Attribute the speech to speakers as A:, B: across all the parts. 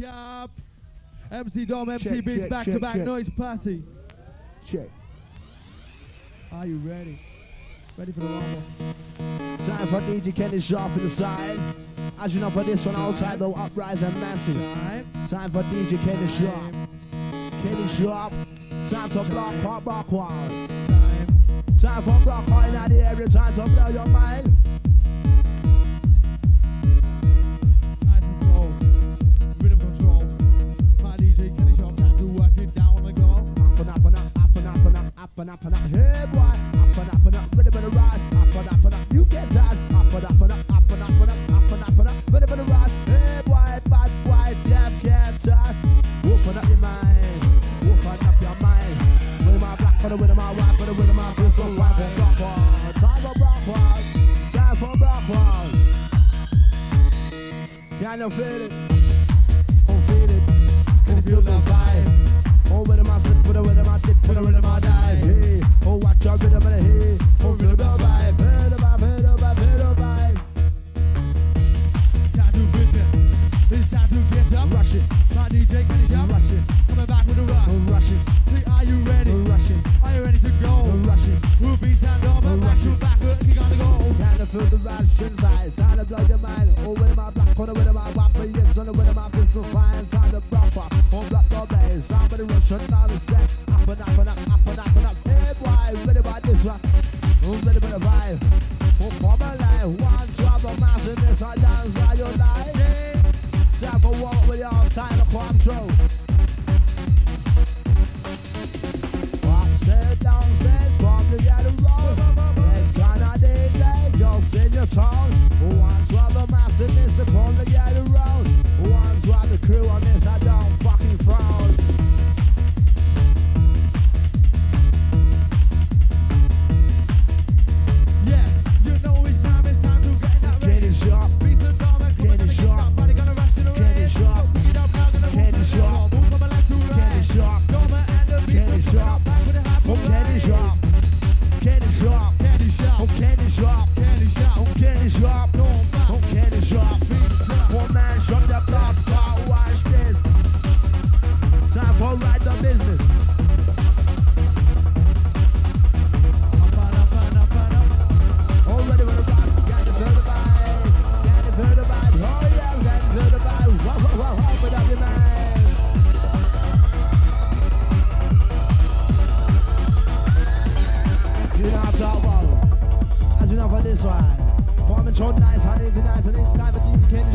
A: Sharp. MC Dom, MC
B: check,
A: Beats,
B: check,
A: back
B: check,
A: to back
B: check.
A: noise posse.
B: Check.
A: Are you ready? Ready for the warm
B: Time for DJ Kenny Sharp in the side. As you know for this one, Time. outside though, uprise and massive.
A: Time,
B: Time for DJ Kenny Sharp. Kenny Sharp. Time to block, pop, rock, wild.
A: Time.
B: Time for rock, hard in the area. time to blow your mind.
A: and
B: up and up, hey boy, up and up and up, ready for the ride, up and up and up, you get tired, up and up and up, up and up and up, up and up and up, ready for the ride, hey boy, bad boy, damn can't touch, open up your mind, open up your mind, with my black, for the with my white, for the with my feel so white, for black time for black time for black one. Can you feel it? Oh, feel it, can you feel the vibe? Oh, with my slip, put it with my dip, put it with my
A: für die Menschheit. Alle
B: bleiben mein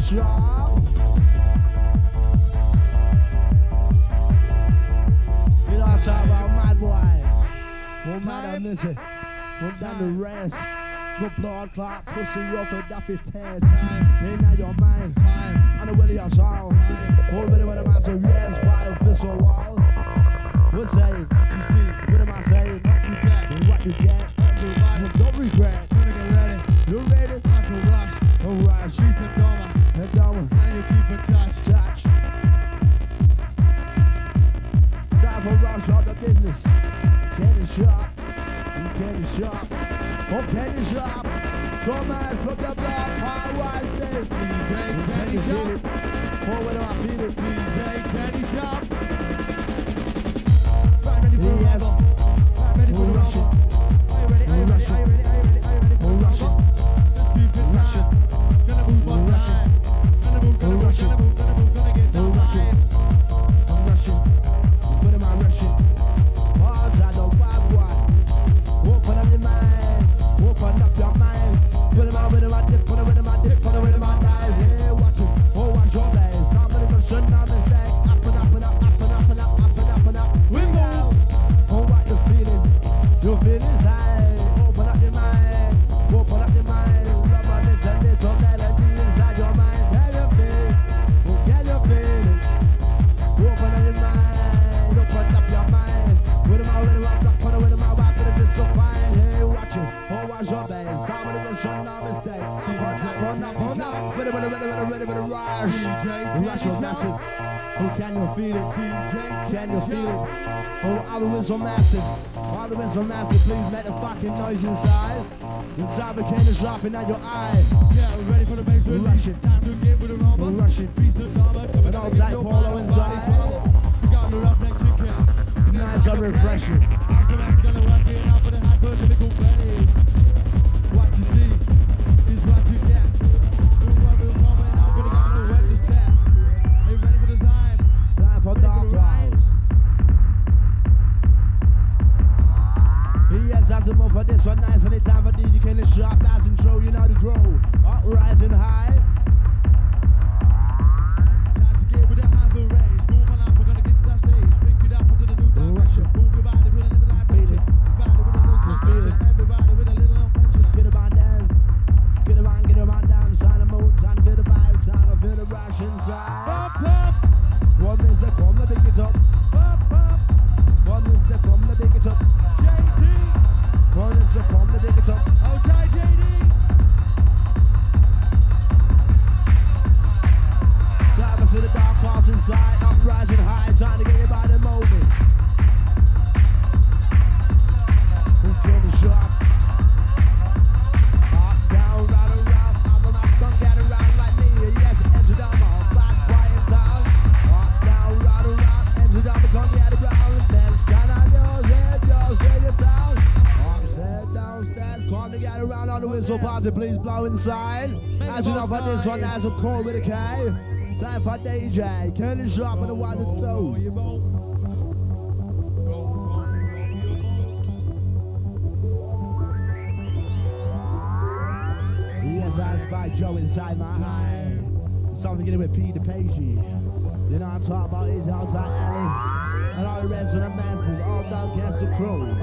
A: much love. You know,
B: I talk about mad boy. We're mad at Missy. We're the rest. The blood clot, pussy off a duffy test. Ain't that your mind?
A: Time.
B: I know where your soul. Already when I'm out to rest, by the fist or wall. We're saying,
A: you see,
B: what am I saying?
A: What you get,
B: and what you get,
A: everybody.
B: Don't regret.
A: You're ready.
B: I can watch.
A: Alright, she's a
B: shop. Op Penny shop. and eens op blood. blok. Hou eens deze. Penny shop. Voor open your eyes. Blow inside. As you know for this one, as a call with a K. Time for DJ, Kenny Sharp and the one and toes. Yes, I spy Joe inside my eye. Something getting with Peter Pagey. You know I'm talking about? Is outside alley. And all the rest of the massive, all down against the crew.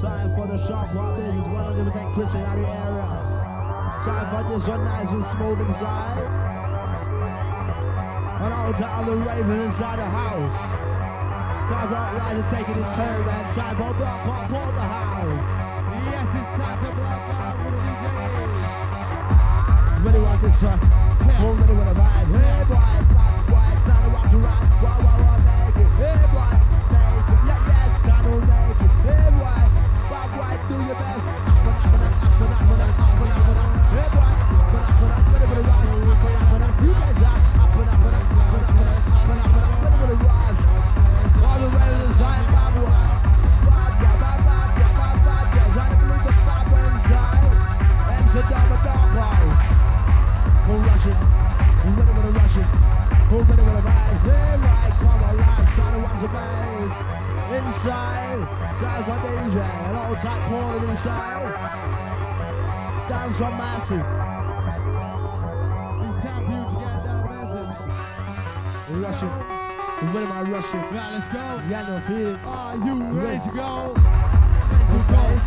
B: Time for the sharp white business, 100% Christian out the area. Time for this one nice and smooth inside. And all the raven inside the house. Time for Elijah taking a turn, man. Time for Block Pop for the house.
A: Yes, it's time to block out with the DJ.
B: Ready want this one? Home ready with a vibe. Hey boy, black boy, time to watch you ride. Wow, wow, wow, make it. Hey boy, make it. Yeah, yes, time to make it. Hey boy, black boy, do your best. Inside, time for DJ, and all tight corner inside. Dance on massive.
A: It's time for you to get that message.
B: Rushing. Who ready my rushing?
A: Right, let's go.
B: Yeah, no feeling.
A: Are you ready to go?
B: Who bass?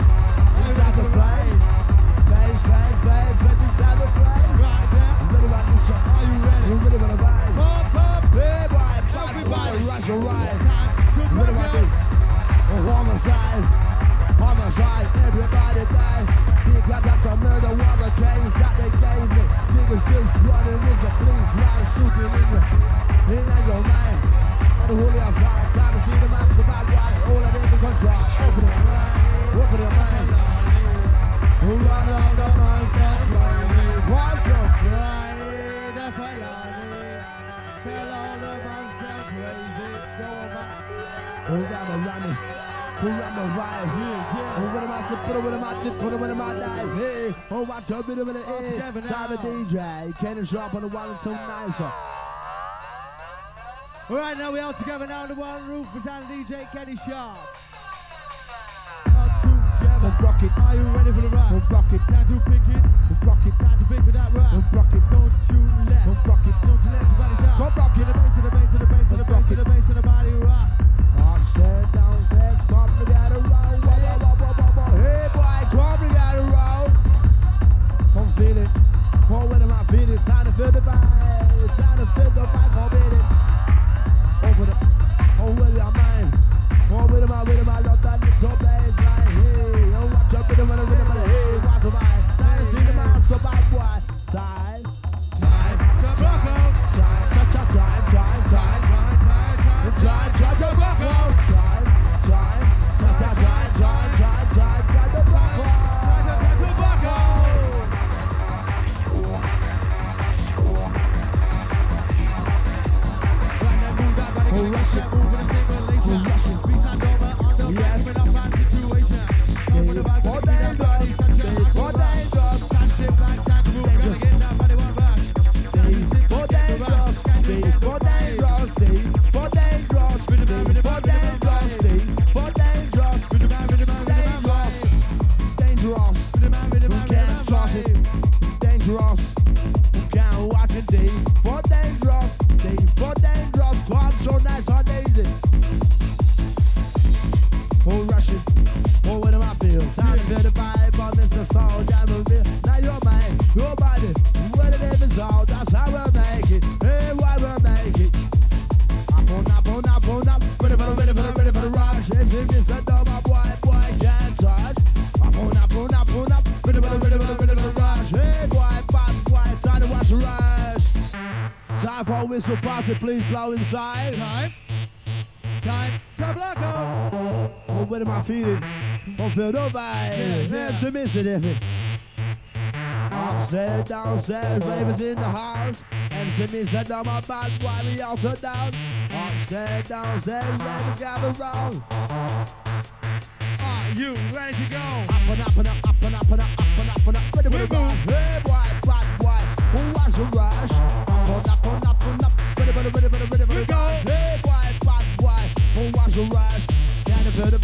B: Inside the place. Bass, bass, bass, bass inside the place.
A: Right there.
B: Ready with this one?
A: Are you ready?
B: Who ready with a vibe?
A: Pop, pop.
B: Hey, boy,
A: Everybody.
B: rush and ride.
A: Time to
B: What do I do?
A: Out.
B: Oh, homicide, everybody die. People got the murder water case that they gave me. The shooting in the in your it in my dick Put it in my life. Hey, oh, I don't
A: be
B: the
A: winner,
B: Time to a DJ, can Sharp drop on the wall until nine, so.
A: All right, now we're all together now the one roof for our DJ Kenny Sharp.
B: Don't.
A: Are you ready for the
B: ride?
A: Don't
B: rock it.
A: Time to pick it.
B: Don't rock it.
A: Time to pick with that ride.
B: Don't rock it.
A: Don't you let.
B: Don't rock it.
A: Don't you let your down.
B: Don't rock
A: it. The bass to the bass to the bass to the bass to the bass to the body rock.
B: Upstairs, downstairs, come together, round, round. Feel it. Come with him, I feel it. Time to feel the vibe. Time to feel the vibe. Come feel it. Over the, oh, mind. Come with with him, love pass it, please blow inside.
A: Time. Time to block out.
B: Oh, what am I feeling? I feel no vibe. Hands to miss it if it. Upstairs, downstairs, ravers in the house. And to miss it on my back while we also down. Upstairs, downstairs, ravers gather round.
A: Are you ready to go?
B: Up and up and up, up and up and up, up and up and up. Ready for the run. Hey, boy, bad boy. Who wants a rush? Ready ready ready I, I, I, I, I, I. Ready.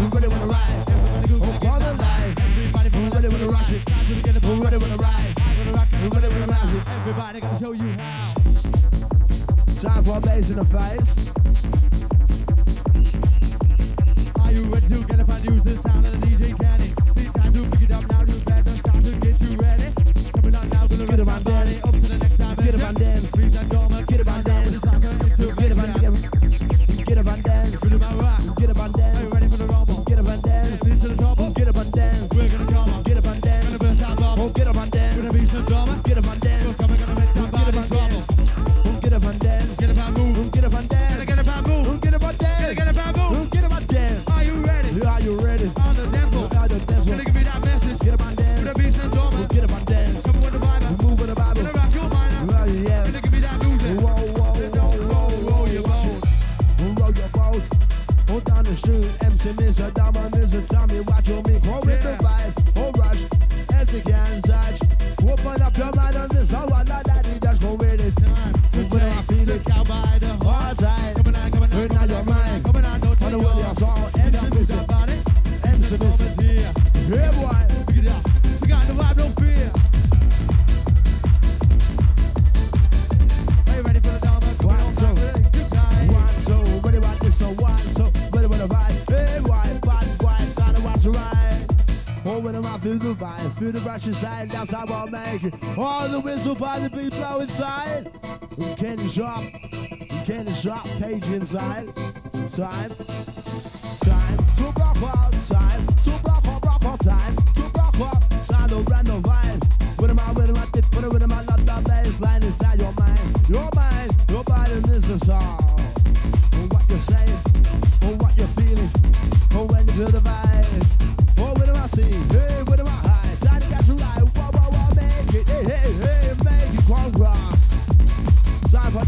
B: You really wanna ride?
A: Everybody go get
B: on the line.
A: Everybody
B: You really wanna rush it?
A: Time to get it.
B: You really wanna ride?
A: I'm gonna rock
B: You really wanna rush it?
A: Everybody gonna show you how.
B: Time for a bass in the face.
A: Are you ready to get up and use the sound of the DJ Kenny? It's time to pick it up now. You better start to get you ready. Coming on now, gonna
B: Get up and dance.
A: up to the next dimension.
B: Get up and dance.
A: Reach that dormant.
B: Get up and dance.
A: Time into
B: Get up and up, get up and dance.
A: Rhythm and rock.
B: Get up and
A: Are you
B: dance.
A: ready for the rumble?
B: Get up and dance.
A: Listen to the trouble.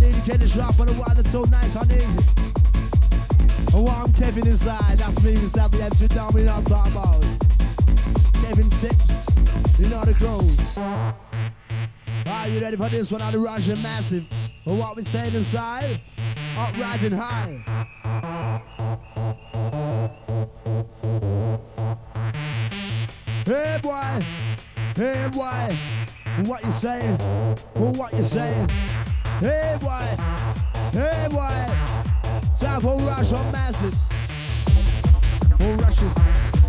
A: Time for
B: dedicated shop for the one that's so nice and easy. Oh, I'm Kevin inside, that's me, myself, the MC down, we not talking about. Kevin Tips, you know the crew. Are you ready for this one on the Russian Massive? Or what we saying inside? Up riding high. Hey boy, hey boy, what you saying? Oh, what you saying? Hey boy, hey boy, time for Russian Massive. Oh Russian,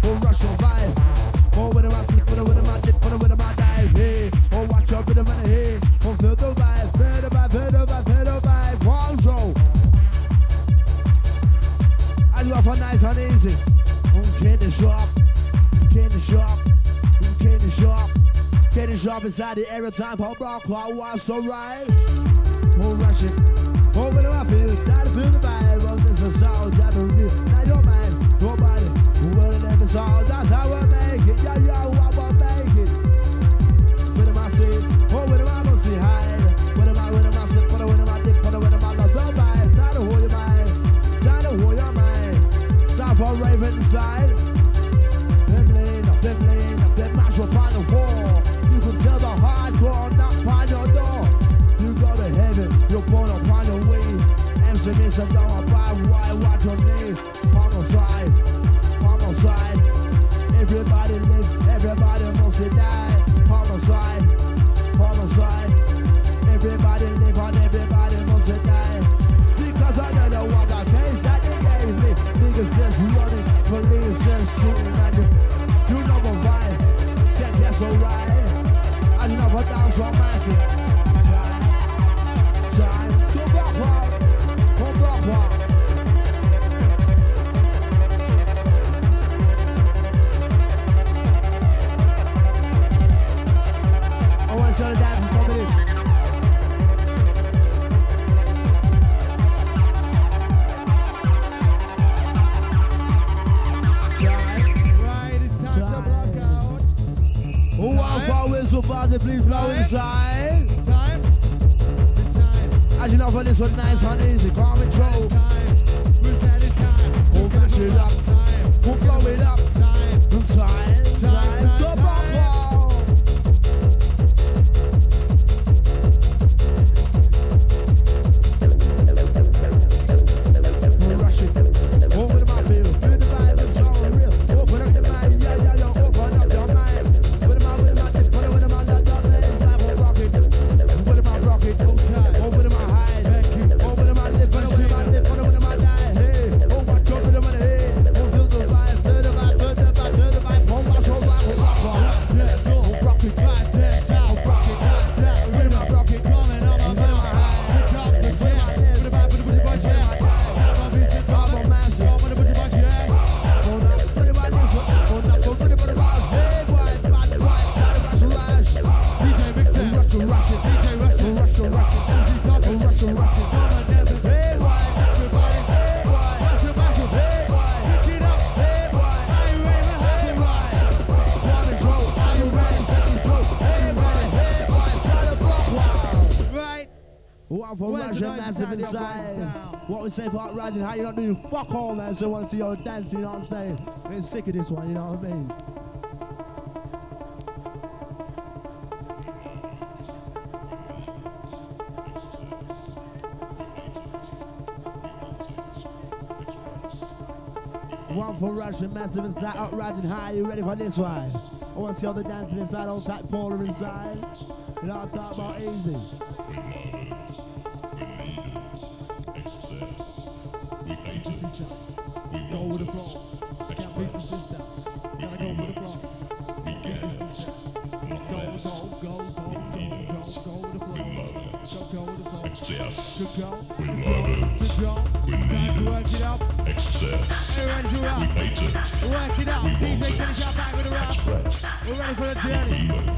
B: oh Russian vibe. Oh with a massive, put it with a mad dip, put it with a mad dive. Hey, oh watch out with a man hey. Oh feel the vibe, feel the vibe, feel the vibe, feel the vibe. Guangzhou. I it for nice and easy. Shop, candy shop, oh candy shop. Candy shop inside the area time for block clock was so more rushing, more when I feel excited, feel the vibe of this assault. Yeah, the real, I don't mind, nobody will never solve. That's how I make it. Yeah, yeah, I will make it. When am I seen? Oh, when am I not seen? When am I? When am I slip? When am I? When am I dip? When am I? Not? Time to hold your mind. Time
A: to hold your
B: mind. Time for inside.
A: Listen,
B: don't abide, why, I don't so nice honey. easy. out and say for uprising, how You don't doing fuck all man. so once you're dancing, you know what I'm saying? I'm sick of this one, you know what I mean? One for Russian massive inside, up riding high. You ready for this one? I want to see all the dancing inside, all tight Paula inside. You know what I'm talking about? Easy.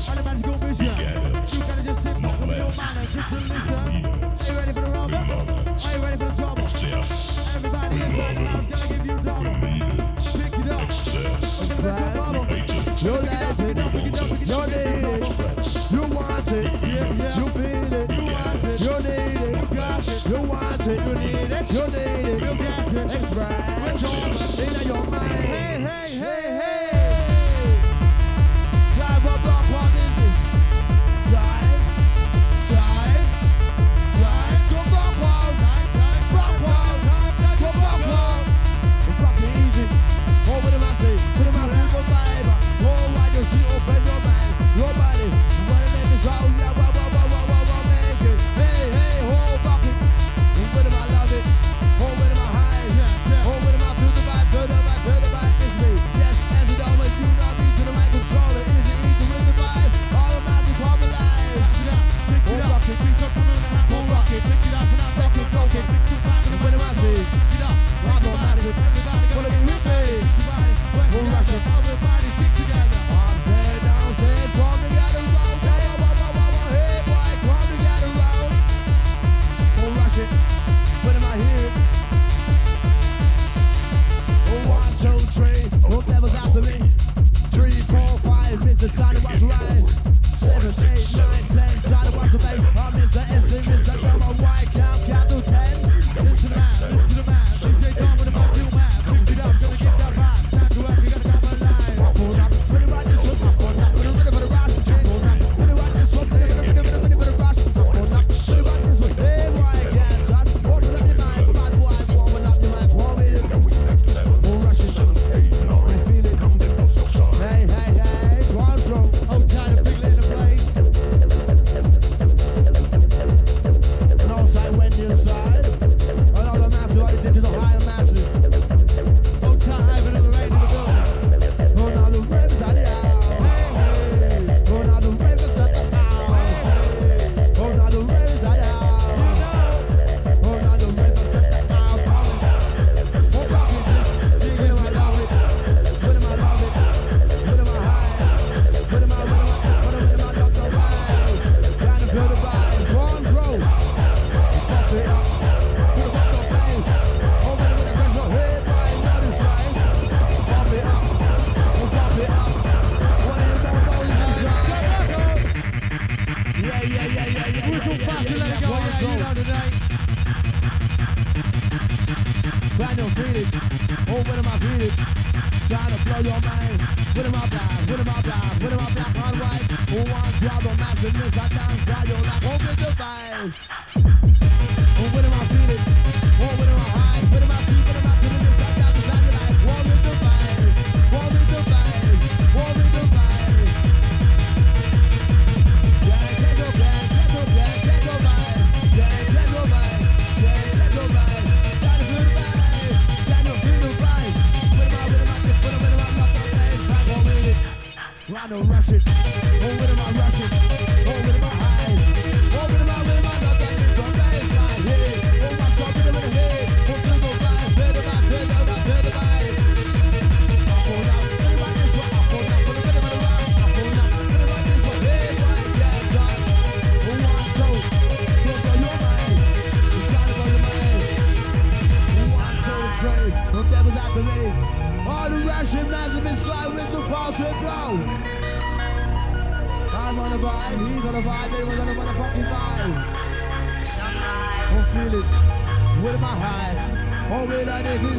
A: Everybody's gonna vision. You gotta. Are you. Everybody, everybody, you need it. It
B: it. Need it. You want it. You feel it.
A: You it.
B: You need it.
A: You it.
B: You want it.
A: You need it.
B: You need it.
A: You it.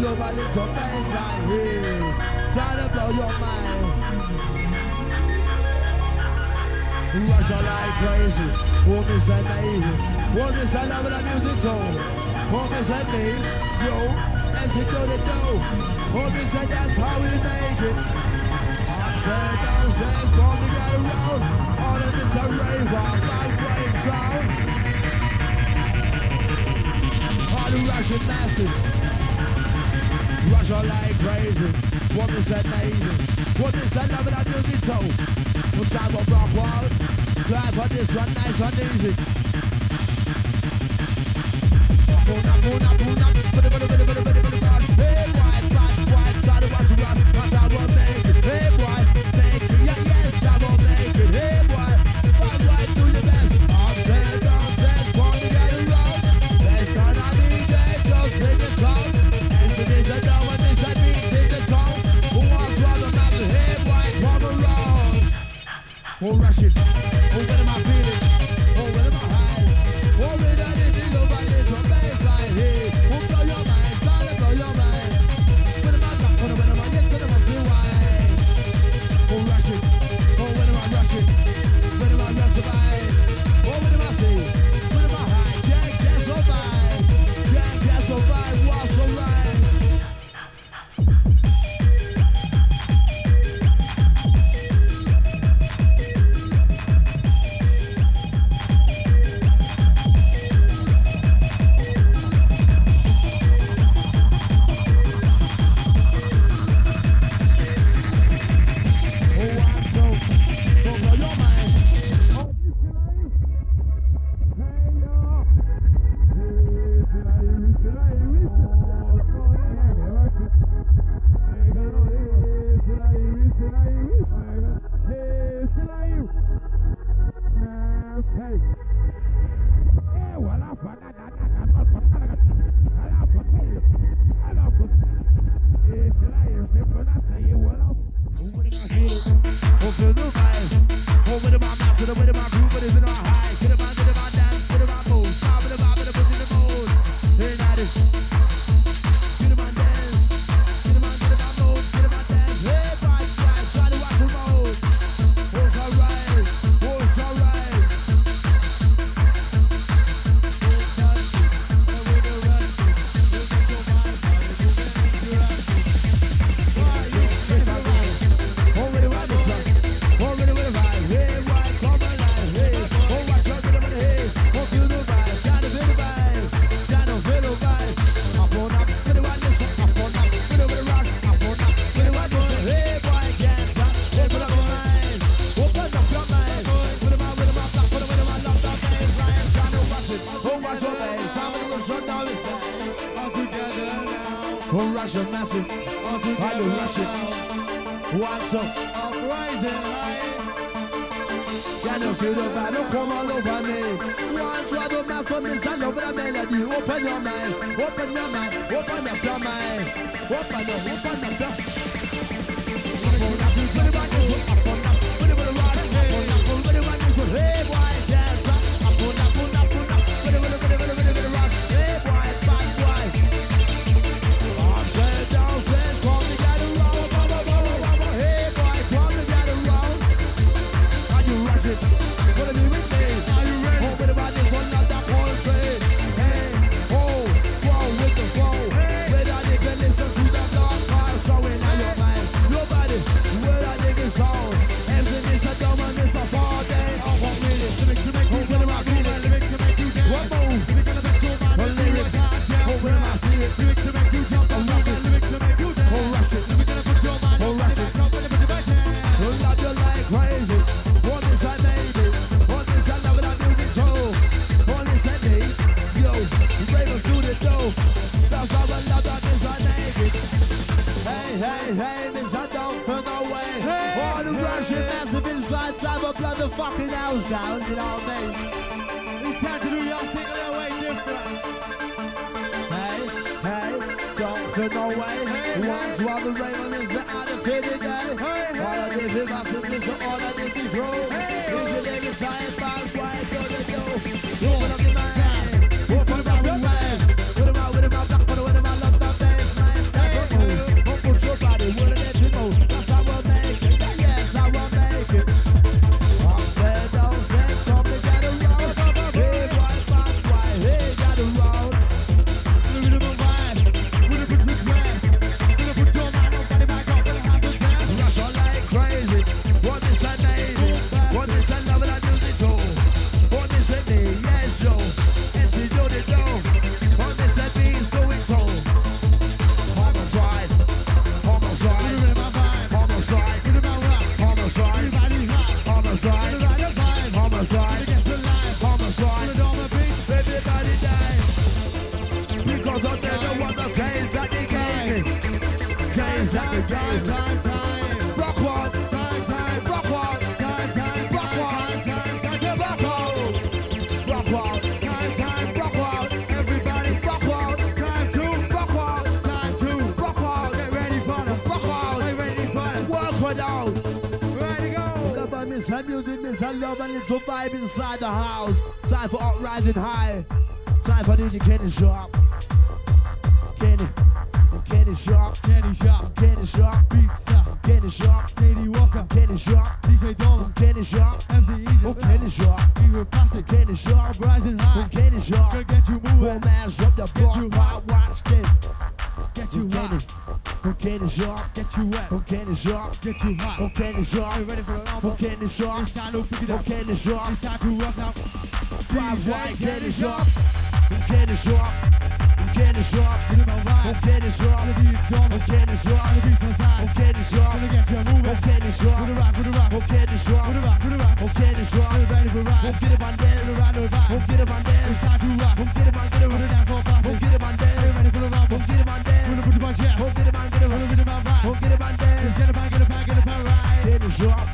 B: over little. Try to blow your mind. Rush your life crazy. Woman said baby. Woman said love that music tone. Woman said me. Yo, as it go to. Woman said that's how we make it. Upstairs, downstairs, going to get around. All of this a rave, I'm like playing sound. All the Russian masses pressure like crazy. What is that navy? What is that love that you need to? We'll
A: drive a rock
B: walls. Drive on this one nice and easy. Una, una, So vibe inside the house. Time for up rising high. Time for DJ Kenny Sharp.
A: it's
B: too
A: hot.
B: Okay, this rock.
A: Are you ready for an album?
B: Okay, this rock.
A: It's time to pick it up.
B: Okay, this rock.
A: It's time to rock now.
B: Drive right,
A: get this rock. Okay,
B: this rock.
A: Okay, get it Okay,
B: this rock.
A: Okay, this rock. Okay, this rock.
B: Okay,
A: this rock. Okay, this rock.
B: Okay, this rock.
A: Are you ready for a ride?
B: Get up on there,
A: around the vibe.
B: Get it on there.
A: It's time to rock.
B: Get it on
A: there,
B: run
A: it down for a pass.
B: Get it on there.
A: Ready for a ride.
B: Get up on there.
A: Put
B: it on,
A: yeah.
B: Get up on there.
A: Get up on there.
B: Dennis Rock,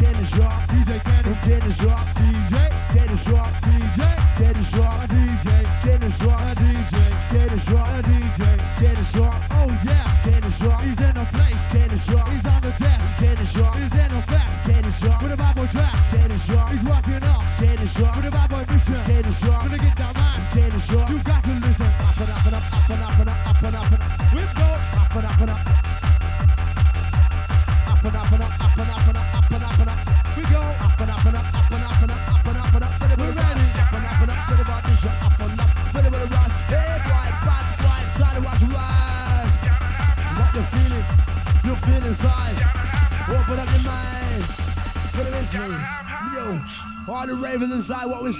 B: Dennis Rock,
A: DJ Dennis,
B: Dennis Rock,
A: DJ,
B: Dennis Rock,
A: DJ,
B: Dennis Rock.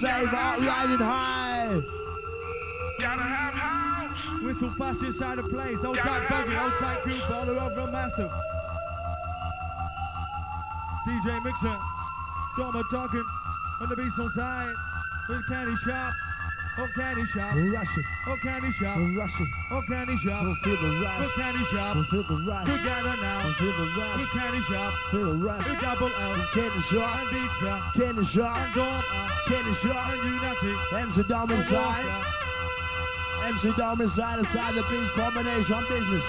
B: says out riding high. Gotta have house.
A: Whistle fast inside the place. Old tight buggy, old tight group, all around real massive. DJ Mixer, Doma talking, on the beats on side, with Candy sharp. Oh, candy shop.
B: We're rushing.
A: Oh, candy shop.
B: We're rushing.
A: Oh, candy shop.
B: Oh, feel the rush.
A: Oh, candy shop.
B: Feel the rush.
A: Together now.
B: Feel the rush.
A: Oh, candy shop.
B: Feel the rush.
A: Oh, double L.
B: Candy shop.
A: And pizza.
B: Candy shop.
A: And dorm.
B: Candy shop.
A: And unity.
B: Amsterdam inside. Amsterdam inside. Inside the beach combination business.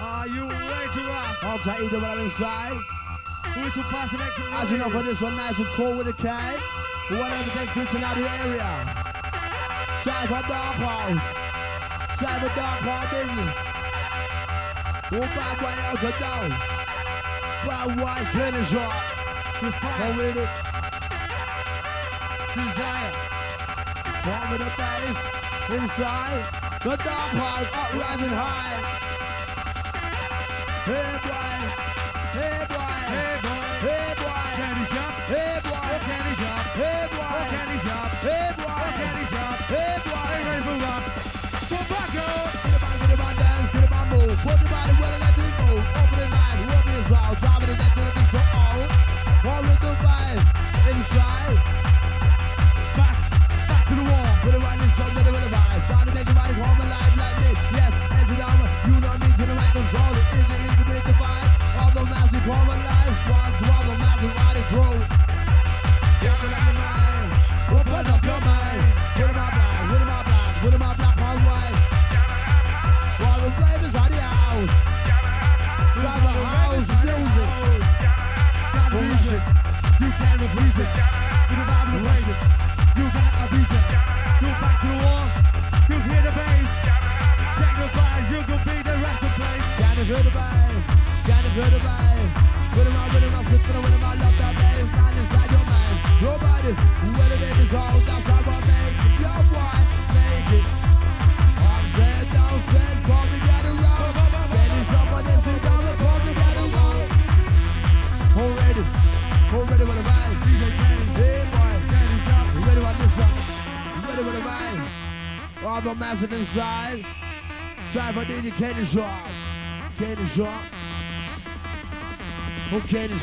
A: Are you ready to rock?
B: I'll take either one inside.
A: Who's the pass the next
B: As you know, for this one, nice and cool with a kite. We want to take this in out the area. Drive a dark house. Drive a dark car business. Won't find one else a dog. Brown wine killing shot. I'm with it.
A: Desire.
B: Warming the face. Inside. The dog house up rising high. Hey,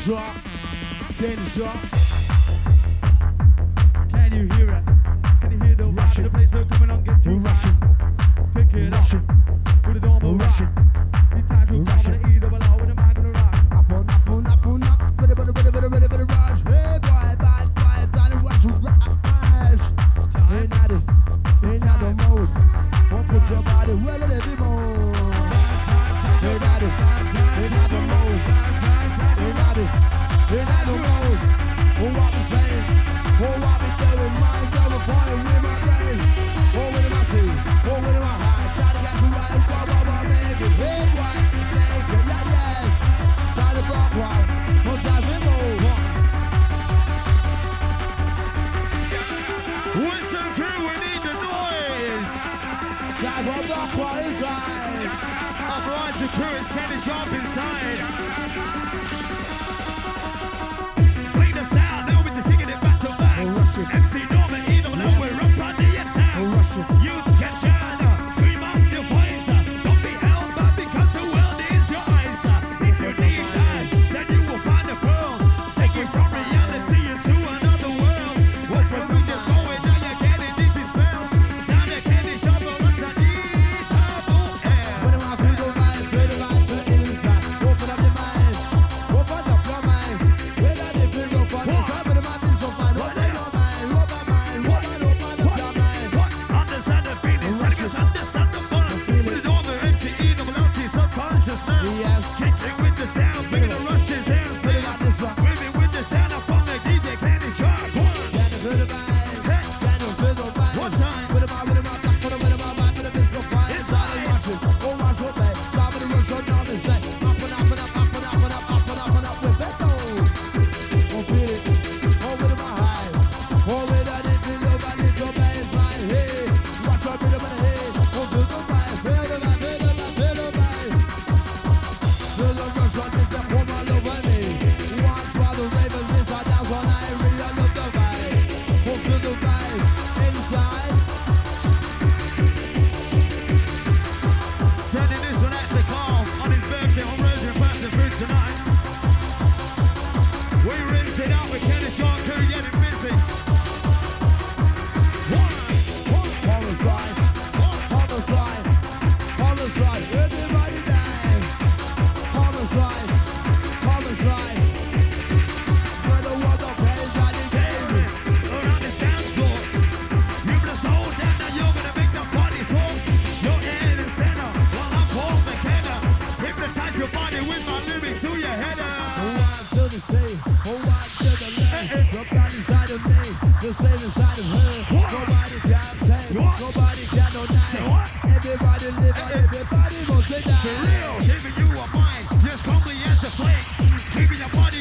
B: João. to say, oh, I feel the love. Nobody inside of me, the same inside of her. What? Nobody can take, what? nobody can deny. Say what? Everybody live, hey, everybody wants to die.
A: For real, giving you a mind, just humbly as a flame. Keeping your body.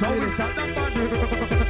C: So we start the body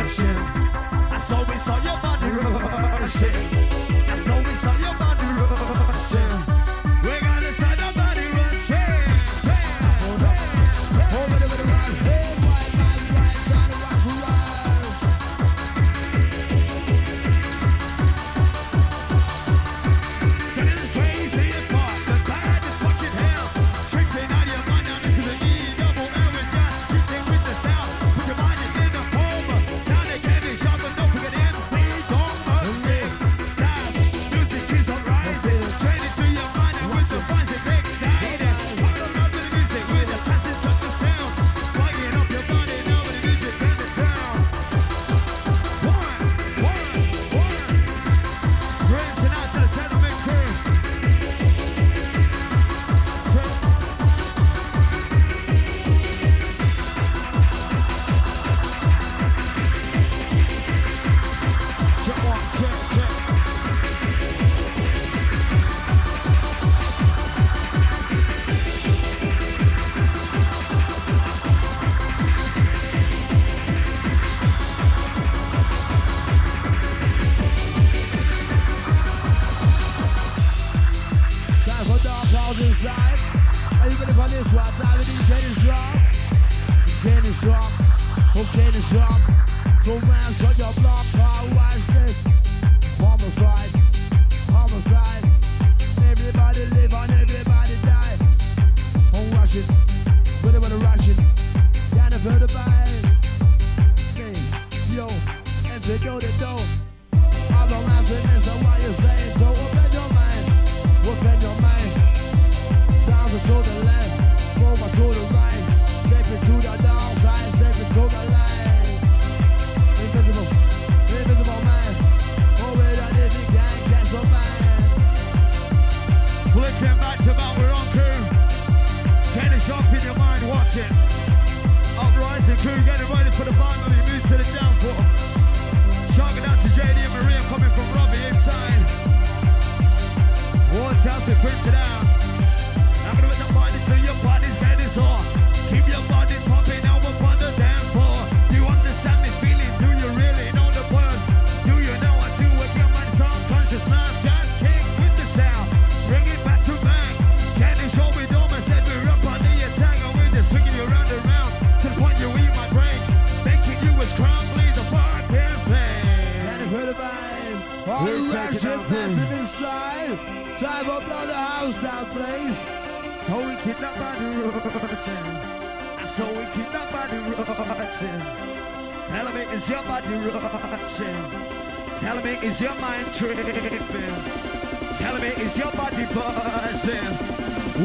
B: house inside. Ready for this one? Time to do Kenny Sharp. Kenny Sharp. Oh, Kenny Sharp. So man, shut your block car. Watch this. Homicide. Homicide. Everybody live and everybody die. Oh, rush it. Really it. Kind of feel the vibe. Hey, yo, to go the door. I'm a master, this is what you're saying. So open your mind. Open your mind. Down to the left, over to the right. Take it to the downside, take it to the line. Invisible, invisible man. Over that if you can't catch a man.
C: Flicking back to back, we're on crew. Kenny Sharp in your mind, watch it. Uprising crew, getting ready for the final. You move to the downfall. Sharking out to JD and Maria coming from Robbie inside. Watch out to print it out.
B: All
C: We're
B: the
C: taking
B: massive inside. Time for blow the house down, please.
C: So we keep that body rushing. And so we keep that body rushing. Tell me, is your body rushing? Tell me, is your mind tripping? Tell me, is your body buzzing?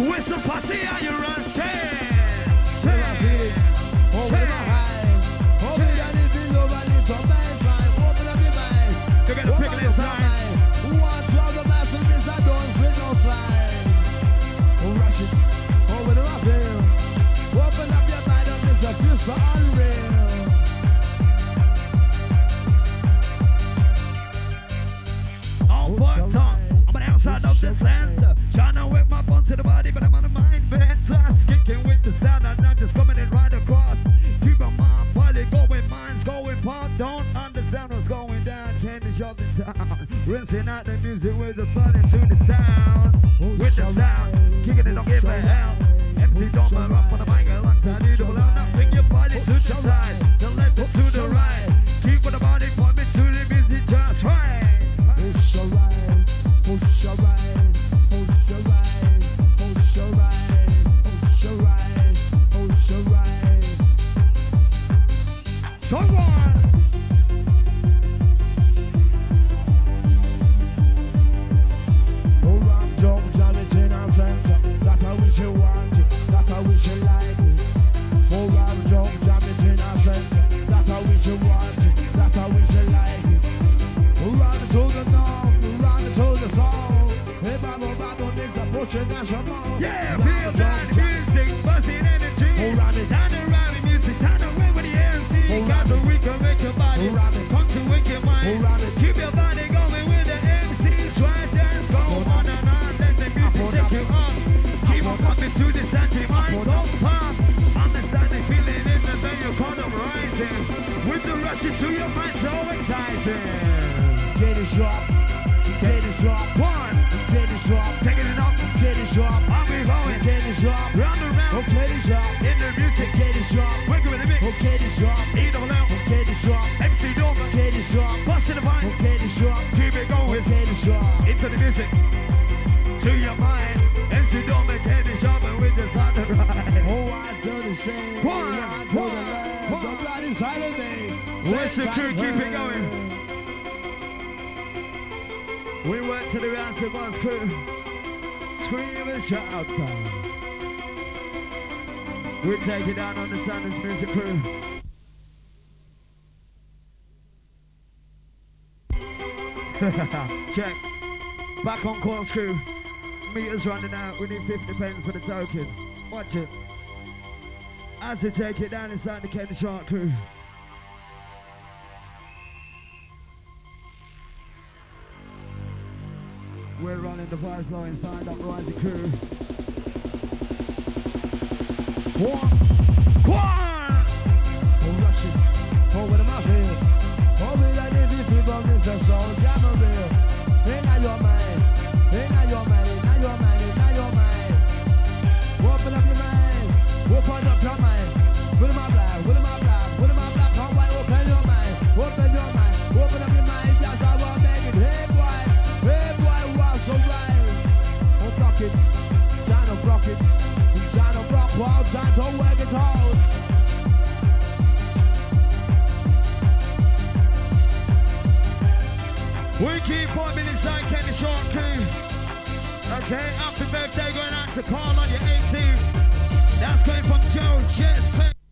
C: Whistle posse, are you rushing?
B: Till I feel it. Over
C: the
B: with no. Oh, the feel. Open up your mind and a feel so unreal.
C: On I'm the outside of the center. Trying to whip my bone to the body, but I'm on the mind bent. Kicking with the sound, and I'm just coming in right across. Keep my mind, body going, mind's going. Don't understand what's going down. Candy's sharp in town. Rinsing out the music with the body to the sound. With the sound, kicking it, don't give a hell. MC don't up on the mic alongside you. Don't allow nothing, your body to the side.
B: We
C: work to the round to boss crew. Scream and shout. We take it down on the Sanders Music Crew. Check. Back on screw. Meters running out. We need 50 pence for the token. Watch it. As we take it down inside the Ken Shark crew. The vice low inside up rising crew.
B: One,
C: One!
B: oh, rush it. Oh, what am I feel? Oh, we like if you this a soul, jam a not your mind. Ain't not your mind. Ain't not your mind. Ain't not your mind. Open up your mind. Open up your mind. What am I black? What am I black? What am I black? Open your mind. Open time to work it out.
C: We keep bombing inside Kenny Shark crew. Okay, happy birthday going out to Carl on your 18th. That's going from Joe, Claire,